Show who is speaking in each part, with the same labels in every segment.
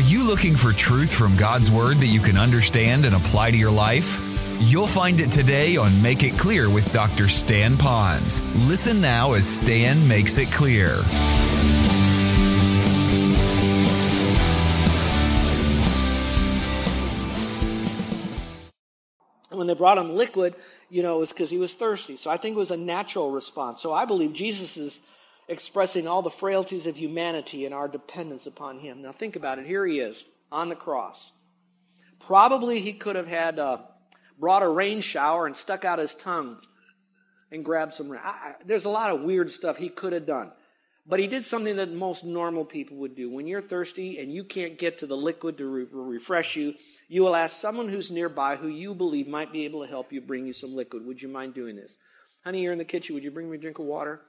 Speaker 1: Are you looking for truth from God's Word that you can understand and apply to your life? You'll find it today on Make It Clear with Dr. Stan Pons. Listen now as Stan makes it clear.
Speaker 2: When they brought him liquid, you know, it was because he was thirsty. So I think it was a natural response. So I believe Jesus is expressing all the frailties of humanity and our dependence upon him. Now think about it. Here he is on the cross. Probably he could have had uh, brought a rain shower and stuck out his tongue and grabbed some rain. I, there's a lot of weird stuff he could have done. But he did something that most normal people would do. When you're thirsty and you can't get to the liquid to re- refresh you, you will ask someone who's nearby who you believe might be able to help you bring you some liquid. Would you mind doing this? Honey, you're in the kitchen. Would you bring me a drink of water?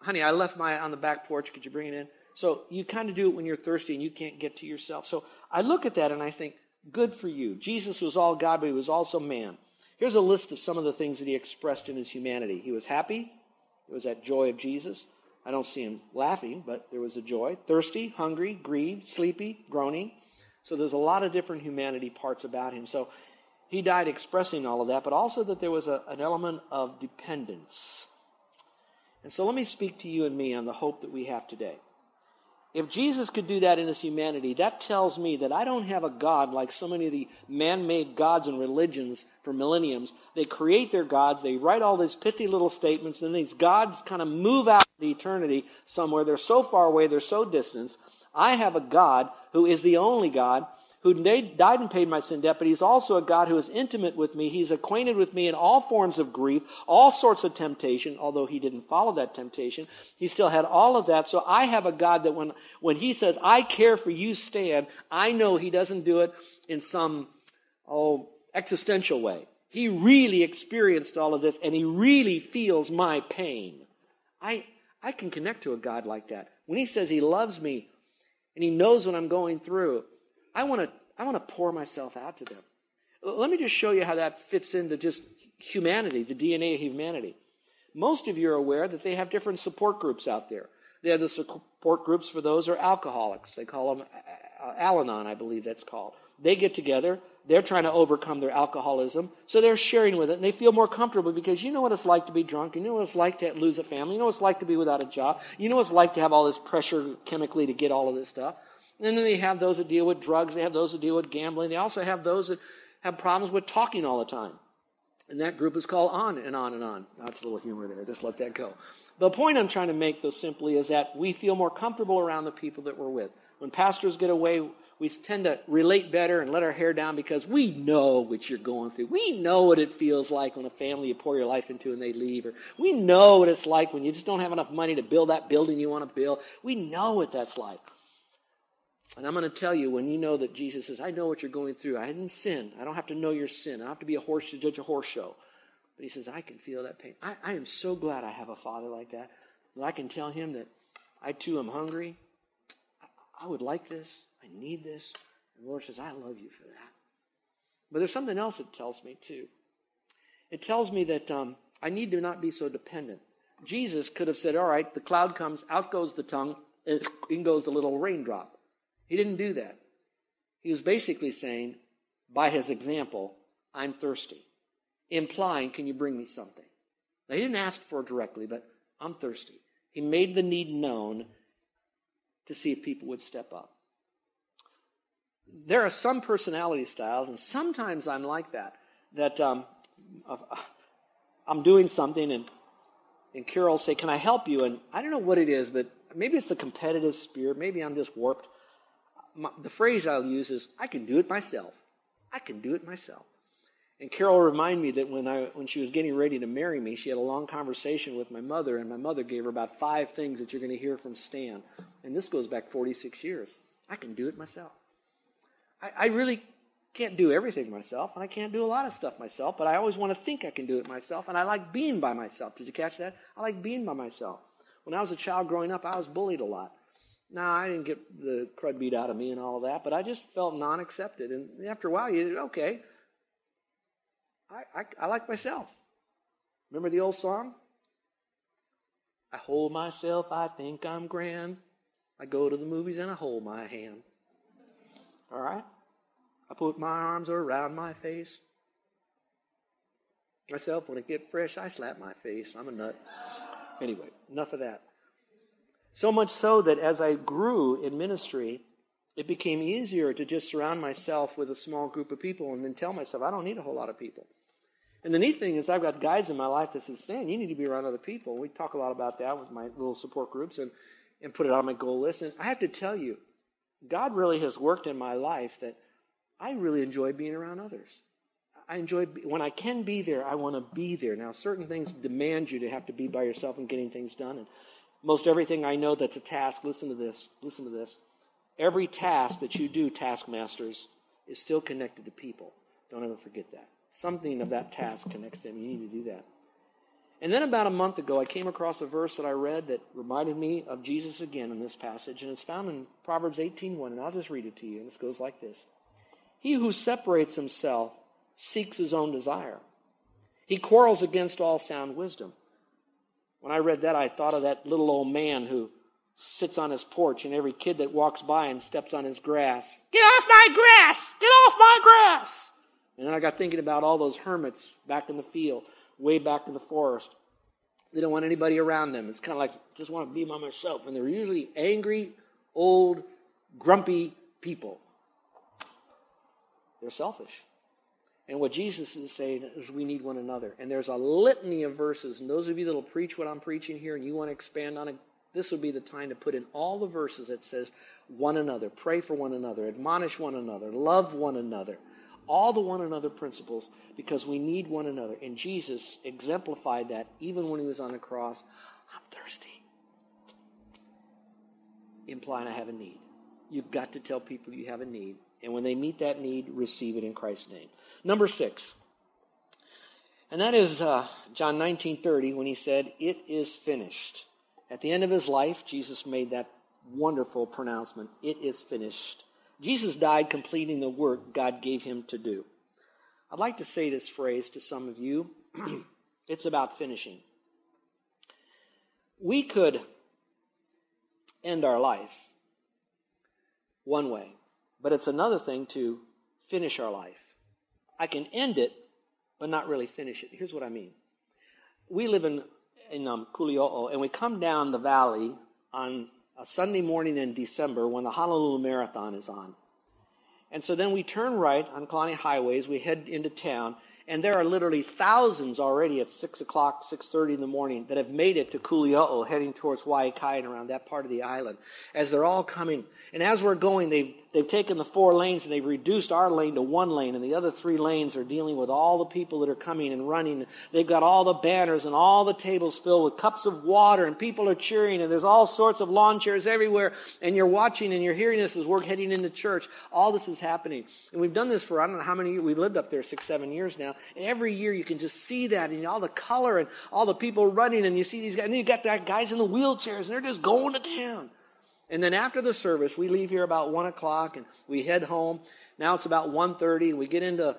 Speaker 2: Honey, I left my on the back porch. Could you bring it in? So you kind of do it when you're thirsty and you can't get to yourself. So I look at that and I think, good for you. Jesus was all God, but he was also man. Here's a list of some of the things that he expressed in his humanity. He was happy. It was that joy of Jesus. I don't see him laughing, but there was a joy. Thirsty, hungry, grieved, sleepy, groaning. So there's a lot of different humanity parts about him. So he died expressing all of that, but also that there was a, an element of dependence. And so let me speak to you and me on the hope that we have today. If Jesus could do that in his humanity, that tells me that I don't have a God like so many of the man made gods and religions for millenniums. They create their gods, they write all these pithy little statements, and these gods kind of move out into eternity somewhere. They're so far away, they're so distant. I have a God who is the only God who died and paid my sin debt, but he's also a God who is intimate with me. He's acquainted with me in all forms of grief, all sorts of temptation, although he didn't follow that temptation. He still had all of that. So I have a God that when, when he says, I care for you, Stan, I know he doesn't do it in some, oh, existential way. He really experienced all of this and he really feels my pain. I, I can connect to a God like that. When he says he loves me and he knows what I'm going through, I want to I want to pour myself out to them. Let me just show you how that fits into just humanity, the DNA of humanity. Most of you are aware that they have different support groups out there. They have the support groups for those who are alcoholics. They call them uh, Al Anon, I believe that's called. They get together. They're trying to overcome their alcoholism. So they're sharing with it. And they feel more comfortable because you know what it's like to be drunk. You know what it's like to lose a family. You know what it's like to be without a job. You know what it's like to have all this pressure chemically to get all of this stuff. And then they have those that deal with drugs. They have those that deal with gambling. They also have those that have problems with talking all the time. And that group is called On and On and On. That's a little humor there. Just let that go. The point I'm trying to make, though, simply is that we feel more comfortable around the people that we're with. When pastors get away, we tend to relate better and let our hair down because we know what you're going through. We know what it feels like when a family you pour your life into and they leave. Or we know what it's like when you just don't have enough money to build that building you want to build. We know what that's like. And I'm going to tell you when you know that Jesus says, I know what you're going through. I didn't sin. I don't have to know your sin. I don't have to be a horse to judge a horse show. But he says, I can feel that pain. I, I am so glad I have a father like that. That I can tell him that I too am hungry. I, I would like this. I need this. And the Lord says, I love you for that. But there's something else it tells me too. It tells me that um, I need to not be so dependent. Jesus could have said, All right, the cloud comes, out goes the tongue, in goes the little raindrop. He didn't do that. He was basically saying, by his example, I'm thirsty, implying, Can you bring me something? Now, he didn't ask for it directly, but I'm thirsty. He made the need known to see if people would step up. There are some personality styles, and sometimes I'm like that, that um, uh, I'm doing something and, and Carol will say, Can I help you? And I don't know what it is, but maybe it's the competitive spirit. Maybe I'm just warped my, the phrase I'll use is, I can do it myself. I can do it myself. And Carol reminded me that when, I, when she was getting ready to marry me, she had a long conversation with my mother, and my mother gave her about five things that you're going to hear from Stan. And this goes back 46 years. I can do it myself. I, I really can't do everything myself, and I can't do a lot of stuff myself, but I always want to think I can do it myself, and I like being by myself. Did you catch that? I like being by myself. When I was a child growing up, I was bullied a lot. Now, I didn't get the crud beat out of me and all of that, but I just felt non accepted. And after a while, you, okay, I, I, I like myself. Remember the old song? I hold myself, I think I'm grand. I go to the movies and I hold my hand. All right? I put my arms around my face. Myself, when I get fresh, I slap my face. I'm a nut. Anyway, enough of that. So much so that as I grew in ministry, it became easier to just surround myself with a small group of people and then tell myself, I don't need a whole lot of people. And the neat thing is, I've got guys in my life that says, Stan, you need to be around other people. We talk a lot about that with my little support groups and, and put it on my goal list. And I have to tell you, God really has worked in my life that I really enjoy being around others. I enjoy, when I can be there, I want to be there. Now, certain things demand you to have to be by yourself and getting things done. And most everything I know that's a task, listen to this, listen to this. Every task that you do, taskmasters, is still connected to people. Don't ever forget that. Something of that task connects them. You need to do that. And then about a month ago, I came across a verse that I read that reminded me of Jesus again in this passage, and it's found in Proverbs 18.1, and I'll just read it to you, and it goes like this. He who separates himself seeks his own desire. He quarrels against all sound wisdom. When I read that, I thought of that little old man who sits on his porch and every kid that walks by and steps on his grass, get off my grass! Get off my grass! And then I got thinking about all those hermits back in the field, way back in the forest. They don't want anybody around them. It's kind of like, just want to be by myself. And they're usually angry, old, grumpy people. They're selfish. And what Jesus is saying is we need one another. And there's a litany of verses. And those of you that will preach what I'm preaching here and you want to expand on it, this would be the time to put in all the verses that says one another, pray for one another, admonish one another, love one another. All the one another principles because we need one another. And Jesus exemplified that even when he was on the cross. I'm thirsty. Implying I have a need. You've got to tell people you have a need. And when they meet that need, receive it in Christ's name. Number six. And that is uh, John 19:30 when he said, "It is finished." At the end of his life, Jesus made that wonderful pronouncement, "It is finished." Jesus died completing the work God gave him to do. I'd like to say this phrase to some of you. it's about finishing. We could end our life one way, but it's another thing to finish our life. I can end it, but not really finish it. Here's what I mean. We live in, in um, Kuliouou, and we come down the valley on a Sunday morning in December when the Honolulu Marathon is on. And so then we turn right on Kalani highways, we head into town, and there are literally thousands already at 6 o'clock, 6.30 in the morning that have made it to Kuliouou, heading towards Waikai and around that part of the island. As they're all coming, and as we're going, they've They've taken the four lanes and they've reduced our lane to one lane, and the other three lanes are dealing with all the people that are coming and running. They've got all the banners and all the tables filled with cups of water, and people are cheering, and there's all sorts of lawn chairs everywhere. And you're watching and you're hearing this as we're heading into church. All this is happening. And we've done this for I don't know how many years. We've lived up there six, seven years now. And every year you can just see that and all the color and all the people running, and you see these guys, and you got that guys in the wheelchairs, and they're just going to town. And then after the service, we leave here about 1 o'clock and we head home. Now it's about 1.30 and we get into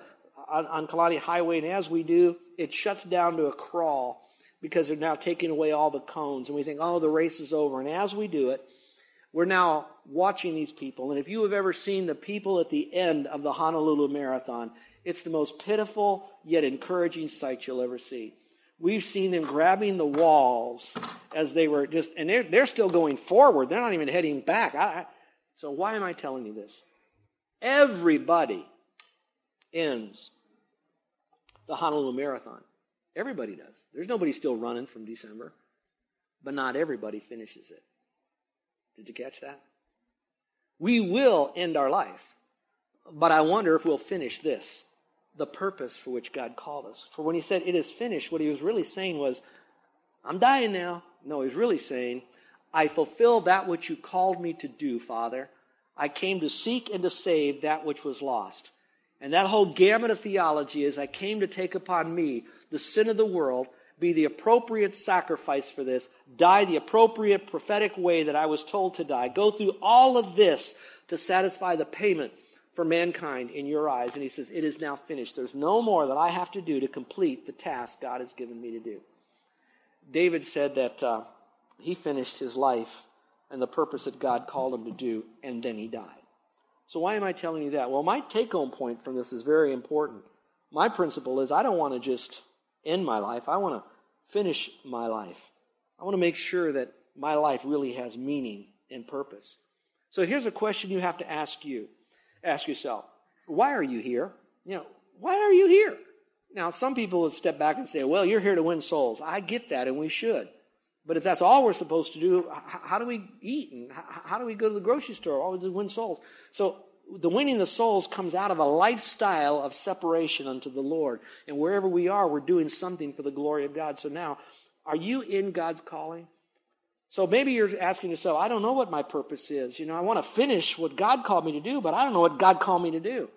Speaker 2: on, on Kalani Highway. And as we do, it shuts down to a crawl because they're now taking away all the cones. And we think, oh, the race is over. And as we do it, we're now watching these people. And if you have ever seen the people at the end of the Honolulu Marathon, it's the most pitiful yet encouraging sight you'll ever see. We've seen them grabbing the walls as they were just, and they're, they're still going forward. They're not even heading back. I, I, so, why am I telling you this? Everybody ends the Honolulu Marathon. Everybody does. There's nobody still running from December, but not everybody finishes it. Did you catch that? We will end our life, but I wonder if we'll finish this the purpose for which God called us. For when he said, It is finished, what he was really saying was, I'm dying now. No, he's really saying, I fulfill that which you called me to do, Father. I came to seek and to save that which was lost. And that whole gamut of theology is I came to take upon me the sin of the world, be the appropriate sacrifice for this, die the appropriate prophetic way that I was told to die, go through all of this to satisfy the payment for mankind in your eyes. And he says, It is now finished. There's no more that I have to do to complete the task God has given me to do. David said that uh, he finished his life and the purpose that God called him to do, and then he died. So why am I telling you that? Well, my take home point from this is very important. My principle is I don't want to just end my life, I want to finish my life. I want to make sure that my life really has meaning and purpose. So here's a question you have to ask you. Ask yourself, why are you here? You know, why are you here? Now, some people would step back and say, well, you're here to win souls. I get that, and we should. But if that's all we're supposed to do, how do we eat and how do we go to the grocery store? All is win souls. So the winning the souls comes out of a lifestyle of separation unto the Lord. And wherever we are, we're doing something for the glory of God. So now, are you in God's calling? So maybe you're asking yourself, I don't know what my purpose is. You know, I want to finish what God called me to do, but I don't know what God called me to do.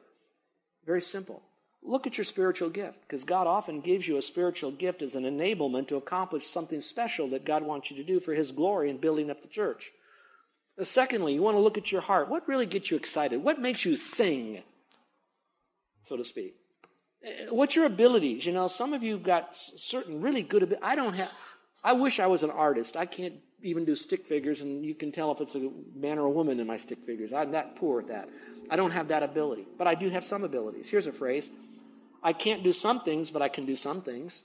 Speaker 2: Very simple. Look at your spiritual gift, because God often gives you a spiritual gift as an enablement to accomplish something special that God wants you to do for His glory in building up the church. Secondly, you want to look at your heart. What really gets you excited? What makes you sing, so to speak? Eh, what's your abilities? You know, some of you have got certain really good abilities. I don't have, I wish I was an artist. I can't even do stick figures, and you can tell if it's a man or a woman in my stick figures. I'm that poor at that. I don't have that ability, but I do have some abilities. Here's a phrase I can't do some things, but I can do some things.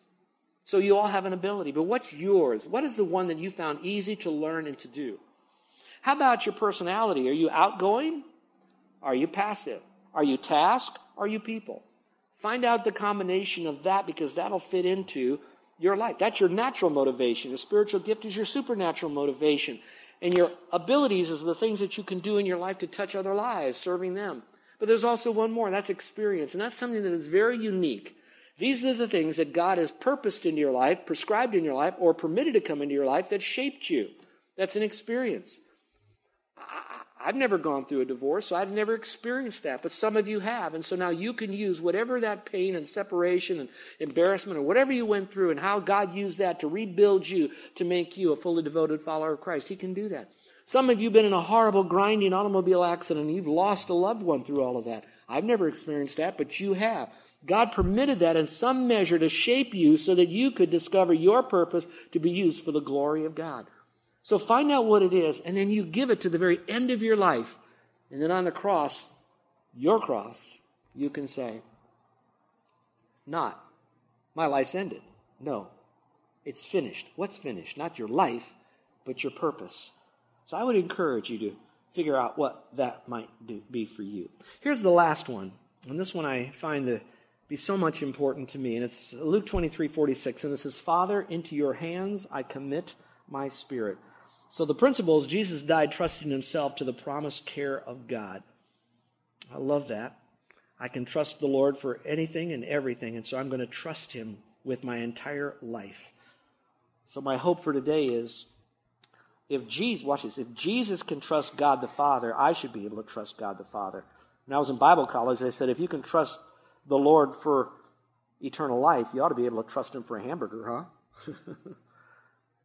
Speaker 2: So you all have an ability, but what's yours? What is the one that you found easy to learn and to do? How about your personality? Are you outgoing? Are you passive? Are you task? Are you people? Find out the combination of that because that'll fit into your life. That's your natural motivation. A spiritual gift is your supernatural motivation. And your abilities is the things that you can do in your life to touch other lives, serving them. But there's also one more, and that's experience. And that's something that is very unique. These are the things that God has purposed into your life, prescribed in your life, or permitted to come into your life that shaped you. That's an experience. I've never gone through a divorce, so I've never experienced that, but some of you have. And so now you can use whatever that pain and separation and embarrassment or whatever you went through and how God used that to rebuild you to make you a fully devoted follower of Christ. He can do that. Some of you have been in a horrible, grinding automobile accident and you've lost a loved one through all of that. I've never experienced that, but you have. God permitted that in some measure to shape you so that you could discover your purpose to be used for the glory of God. So find out what it is, and then you give it to the very end of your life. And then on the cross, your cross, you can say, Not, my life's ended. No, it's finished. What's finished? Not your life, but your purpose. So I would encourage you to figure out what that might do, be for you. Here's the last one, and this one I find to be so much important to me, and it's Luke 23 46, and it says, Father, into your hands I commit my spirit. So the principle is Jesus died trusting himself to the promised care of God. I love that. I can trust the Lord for anything and everything, and so I'm going to trust him with my entire life. So my hope for today is if Jesus, watch this, if Jesus can trust God the Father, I should be able to trust God the Father. When I was in Bible college, they said if you can trust the Lord for eternal life, you ought to be able to trust him for a hamburger, huh?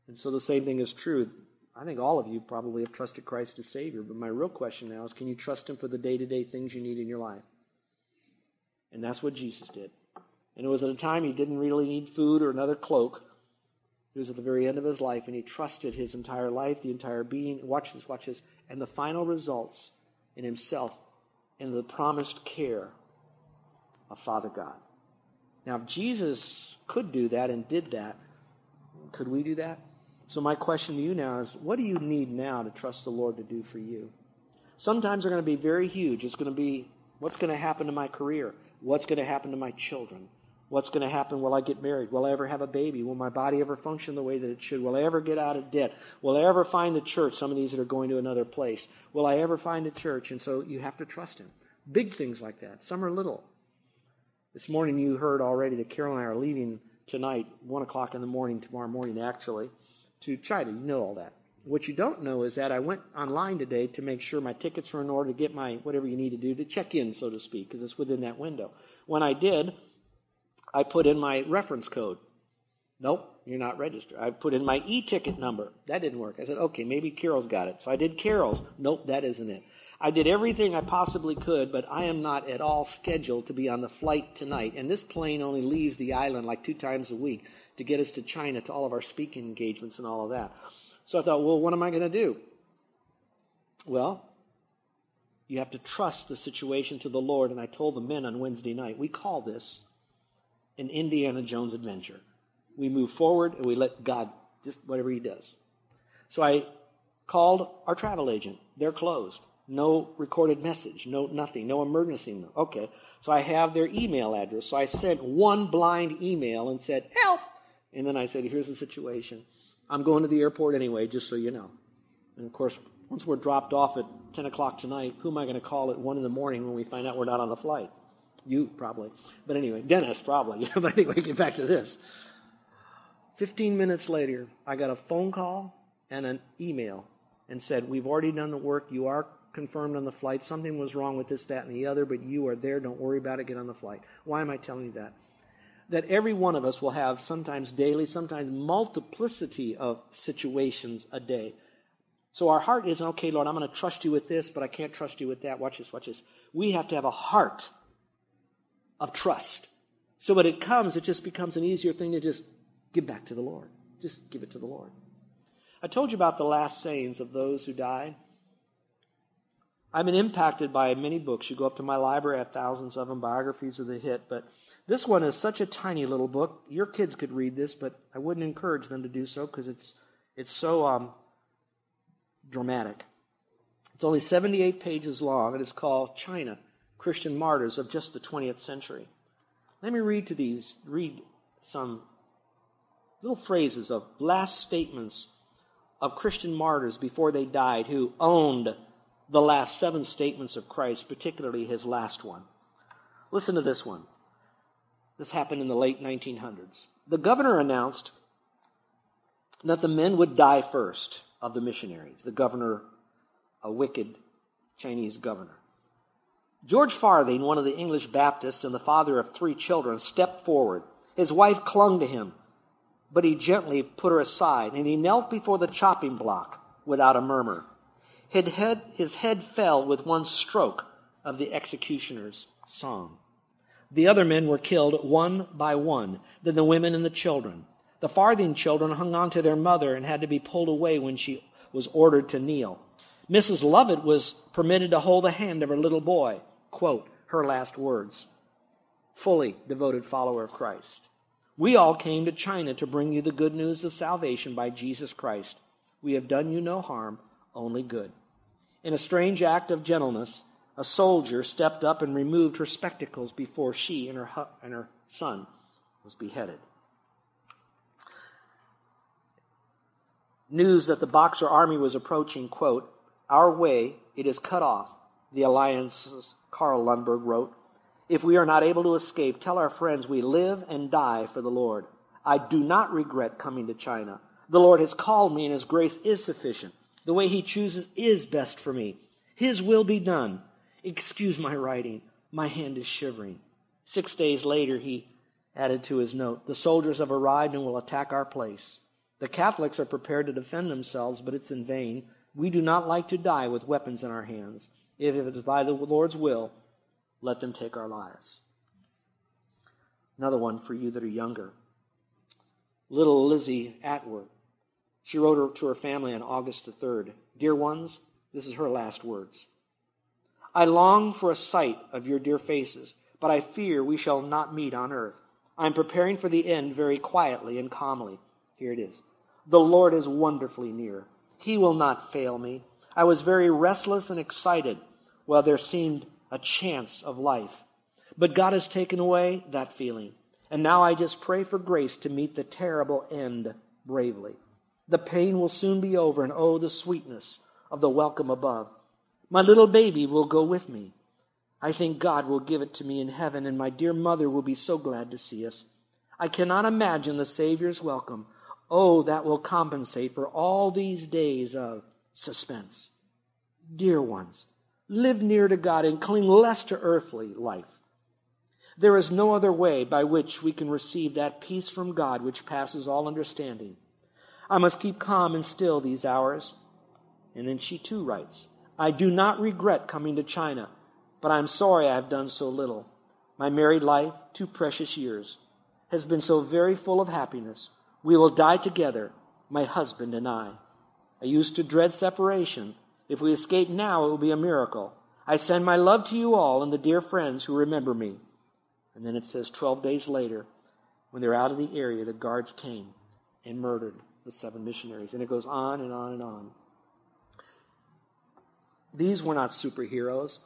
Speaker 2: and so the same thing is true. I think all of you probably have trusted Christ as Savior, but my real question now is can you trust Him for the day to day things you need in your life? And that's what Jesus did. And it was at a time he didn't really need food or another cloak. He was at the very end of his life, and he trusted his entire life, the entire being. Watch this, watch this. And the final results in himself and the promised care of Father God. Now, if Jesus could do that and did that, could we do that? So, my question to you now is what do you need now to trust the Lord to do for you? Sometimes they're going to be very huge. It's going to be what's going to happen to my career? What's going to happen to my children? What's going to happen? Will I get married? Will I ever have a baby? Will my body ever function the way that it should? Will I ever get out of debt? Will I ever find the church? Some of these that are going to another place. Will I ever find a church? And so you have to trust Him. Big things like that. Some are little. This morning you heard already that Carol and I are leaving tonight, 1 o'clock in the morning, tomorrow morning actually to China. You know all that. What you don't know is that I went online today to make sure my tickets were in order to get my whatever you need to do to check in, so to speak, because it's within that window. When I did, I put in my reference code. Nope, you're not registered. I put in my e-ticket number. That didn't work. I said, okay, maybe Carol's got it. So I did Carol's. Nope, that isn't it. I did everything I possibly could, but I am not at all scheduled to be on the flight tonight. And this plane only leaves the island like two times a week to get us to China to all of our speaking engagements and all of that. So I thought, well, what am I going to do? Well, You have to trust the situation to the Lord. And I told the men on Wednesday night, we call this an Indiana Jones adventure. We move forward and we let God just whatever He does. So I called our travel agent. They're closed. No recorded message, no nothing, no emergency. Okay. So I have their email address. So I sent one blind email and said, help. And then I said, here's the situation. I'm going to the airport anyway, just so you know. And of course, once we're dropped off at 10 o'clock tonight, who am I going to call at 1 in the morning when we find out we're not on the flight? You, probably. But anyway, Dennis, probably. but anyway, get back to this. 15 minutes later, I got a phone call and an email and said, We've already done the work. You are confirmed on the flight. Something was wrong with this, that, and the other, but you are there. Don't worry about it. Get on the flight. Why am I telling you that? That every one of us will have sometimes daily, sometimes multiplicity of situations a day. So our heart is, okay, Lord, I'm going to trust you with this, but I can't trust you with that. Watch this, watch this. We have to have a heart of trust. So when it comes, it just becomes an easier thing to just give back to the Lord. Just give it to the Lord. I told you about the last sayings of those who died. I've been impacted by many books. You go up to my library, I have thousands of them, biographies of the hit. But this one is such a tiny little book. Your kids could read this, but I wouldn't encourage them to do so because it's, it's so um, dramatic. It's only 78 pages long, and it's called China Christian Martyrs of Just the 20th Century. Let me read to these, read some little phrases of last statements of Christian martyrs before they died who owned the last seven statements of Christ, particularly his last one. Listen to this one. This happened in the late 1900s. The governor announced that the men would die first of the missionaries. The governor, a wicked Chinese governor. George Farthing, one of the English Baptists and the father of three children, stepped forward. His wife clung to him, but he gently put her aside, and he knelt before the chopping block without a murmur. His head, his head fell with one stroke of the executioner's song. The other men were killed one by one, then the women and the children. The farthing children hung on to their mother and had to be pulled away when she was ordered to kneel. Mrs. Lovitt was permitted to hold the hand of her little boy. Quote her last words. Fully devoted follower of Christ. We all came to China to bring you the good news of salvation by Jesus Christ. We have done you no harm, only good. In a strange act of gentleness, a soldier stepped up and removed her spectacles before she and her, hu- and her son was beheaded. News that the Boxer army was approaching, quote, Our way, it is cut off, the Alliance's Carl Lundberg wrote. If we are not able to escape, tell our friends we live and die for the Lord. I do not regret coming to China. The Lord has called me and His grace is sufficient. The way he chooses is best for me. His will be done. Excuse my writing. My hand is shivering. Six days later, he added to his note The soldiers have arrived and will attack our place. The Catholics are prepared to defend themselves, but it's in vain. We do not like to die with weapons in our hands. If it is by the Lord's will, let them take our lives. Another one for you that are younger. Little Lizzie Atwater she wrote to her family on August the 3rd Dear ones, this is her last words. I long for a sight of your dear faces, but I fear we shall not meet on earth. I am preparing for the end very quietly and calmly. Here it is. The Lord is wonderfully near. He will not fail me. I was very restless and excited while there seemed a chance of life. But God has taken away that feeling. And now I just pray for grace to meet the terrible end bravely. The pain will soon be over, and oh, the sweetness of the welcome above. My little baby will go with me. I think God will give it to me in heaven, and my dear mother will be so glad to see us. I cannot imagine the Savior's welcome. Oh, that will compensate for all these days of suspense. Dear ones, live near to God and cling less to earthly life. There is no other way by which we can receive that peace from God which passes all understanding. I must keep calm and still these hours. And then she too writes, I do not regret coming to China, but I am sorry I have done so little. My married life, two precious years, has been so very full of happiness. We will die together, my husband and I. I used to dread separation. If we escape now, it will be a miracle. I send my love to you all and the dear friends who remember me. And then it says 12 days later, when they're out of the area, the guards came and murdered the seven missionaries. And it goes on and on and on. These were not superheroes.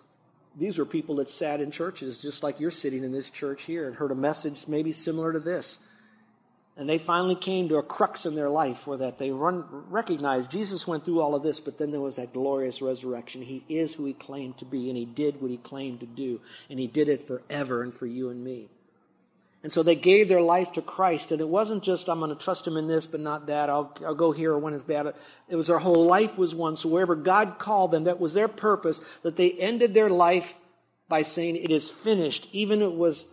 Speaker 2: These were people that sat in churches just like you're sitting in this church here and heard a message maybe similar to this. And they finally came to a crux in their life where that they run, recognized Jesus went through all of this, but then there was that glorious resurrection. He is who he claimed to be, and he did what he claimed to do, and he did it forever and for you and me. And so they gave their life to Christ, and it wasn't just, I'm going to trust him in this, but not that. I'll, I'll go here or when it's bad. It was their whole life was one. So wherever God called them, that was their purpose, that they ended their life by saying, It is finished, even it was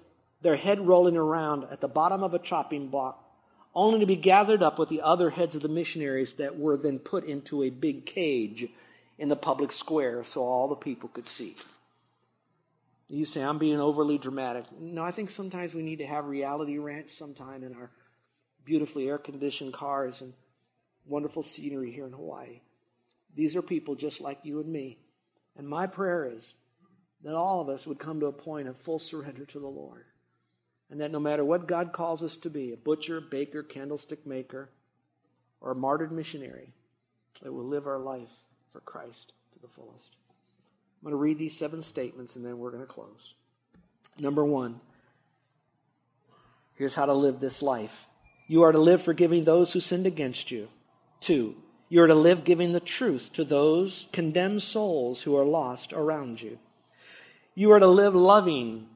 Speaker 2: their head rolling around at the bottom of a chopping block only to be gathered up with the other heads of the missionaries that were then put into a big cage in the public square so all the people could see. You say, I'm being overly dramatic. No, I think sometimes we need to have reality ranch sometime in our beautifully air conditioned cars and wonderful scenery here in Hawaii. These are people just like you and me. And my prayer is that all of us would come to a point of full surrender to the Lord. And that no matter what God calls us to be a butcher, baker, candlestick maker, or a martyred missionary that will live our life for Christ to the fullest. I'm going to read these seven statements and then we're going to close. Number one, here's how to live this life you are to live forgiving those who sinned against you. Two, you are to live giving the truth to those condemned souls who are lost around you. You are to live loving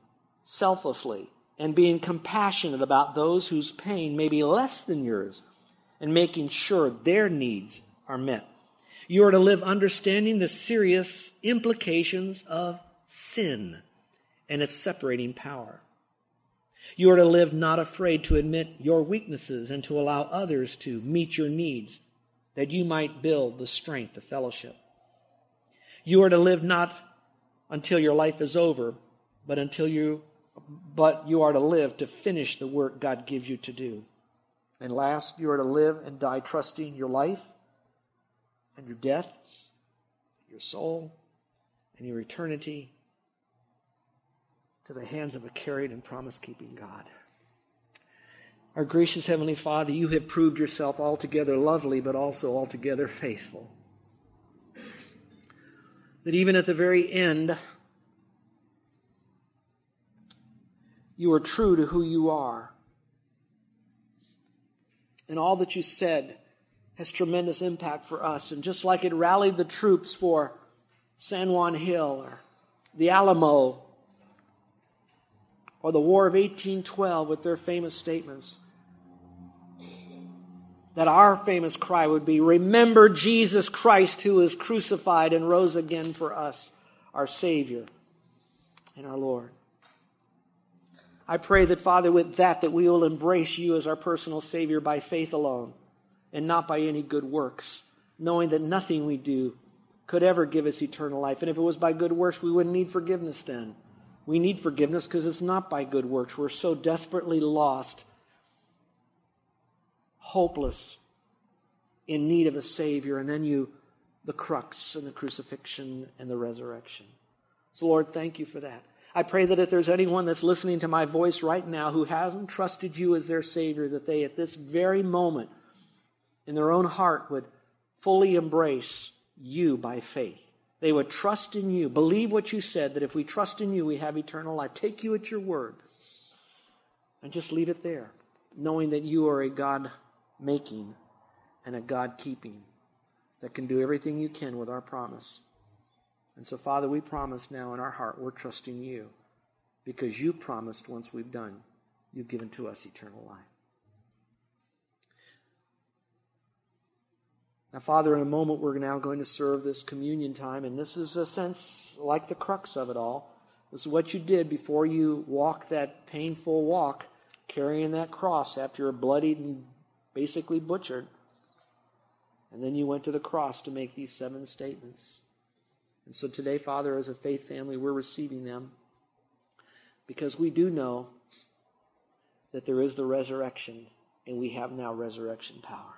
Speaker 2: selflessly and being compassionate about those whose pain may be less than yours and making sure their needs are met. You are to live understanding the serious implications of sin and its separating power. You are to live not afraid to admit your weaknesses and to allow others to meet your needs that you might build the strength of fellowship. You are to live not until your life is over, but until you but you are to live to finish the work God gives you to do. And last, you are to live and die trusting your life and your death, your soul, and your eternity to the hands of a caring and promise keeping God. Our gracious Heavenly Father, you have proved yourself altogether lovely, but also altogether faithful. That even at the very end, you are true to who you are. And all that you said has tremendous impact for us. And just like it rallied the troops for San Juan Hill or the Alamo or the War of 1812 with their famous statements, that our famous cry would be Remember Jesus Christ who is crucified and rose again for us, our Savior and our Lord. I pray that, Father, with that, that we will embrace you as our personal Savior by faith alone and not by any good works, knowing that nothing we do could ever give us eternal life. And if it was by good works, we wouldn't need forgiveness then. We need forgiveness because it's not by good works. We're so desperately lost, hopeless, in need of a Savior. And then you, the crux and the crucifixion and the resurrection. So, Lord, thank you for that. I pray that if there's anyone that's listening to my voice right now who hasn't trusted you as their Savior, that they at this very moment in their own heart would fully embrace you by faith. They would trust in you, believe what you said, that if we trust in you, we have eternal life. Take you at your word and just leave it there, knowing that you are a God making and a God keeping that can do everything you can with our promise. And so, Father, we promise now in our heart we're trusting you because you promised once we've done, you've given to us eternal life. Now, Father, in a moment we're now going to serve this communion time, and this is a sense like the crux of it all. This is what you did before you walked that painful walk, carrying that cross after you're bloodied and basically butchered. And then you went to the cross to make these seven statements. And so today, Father, as a faith family, we're receiving them because we do know that there is the resurrection and we have now resurrection power.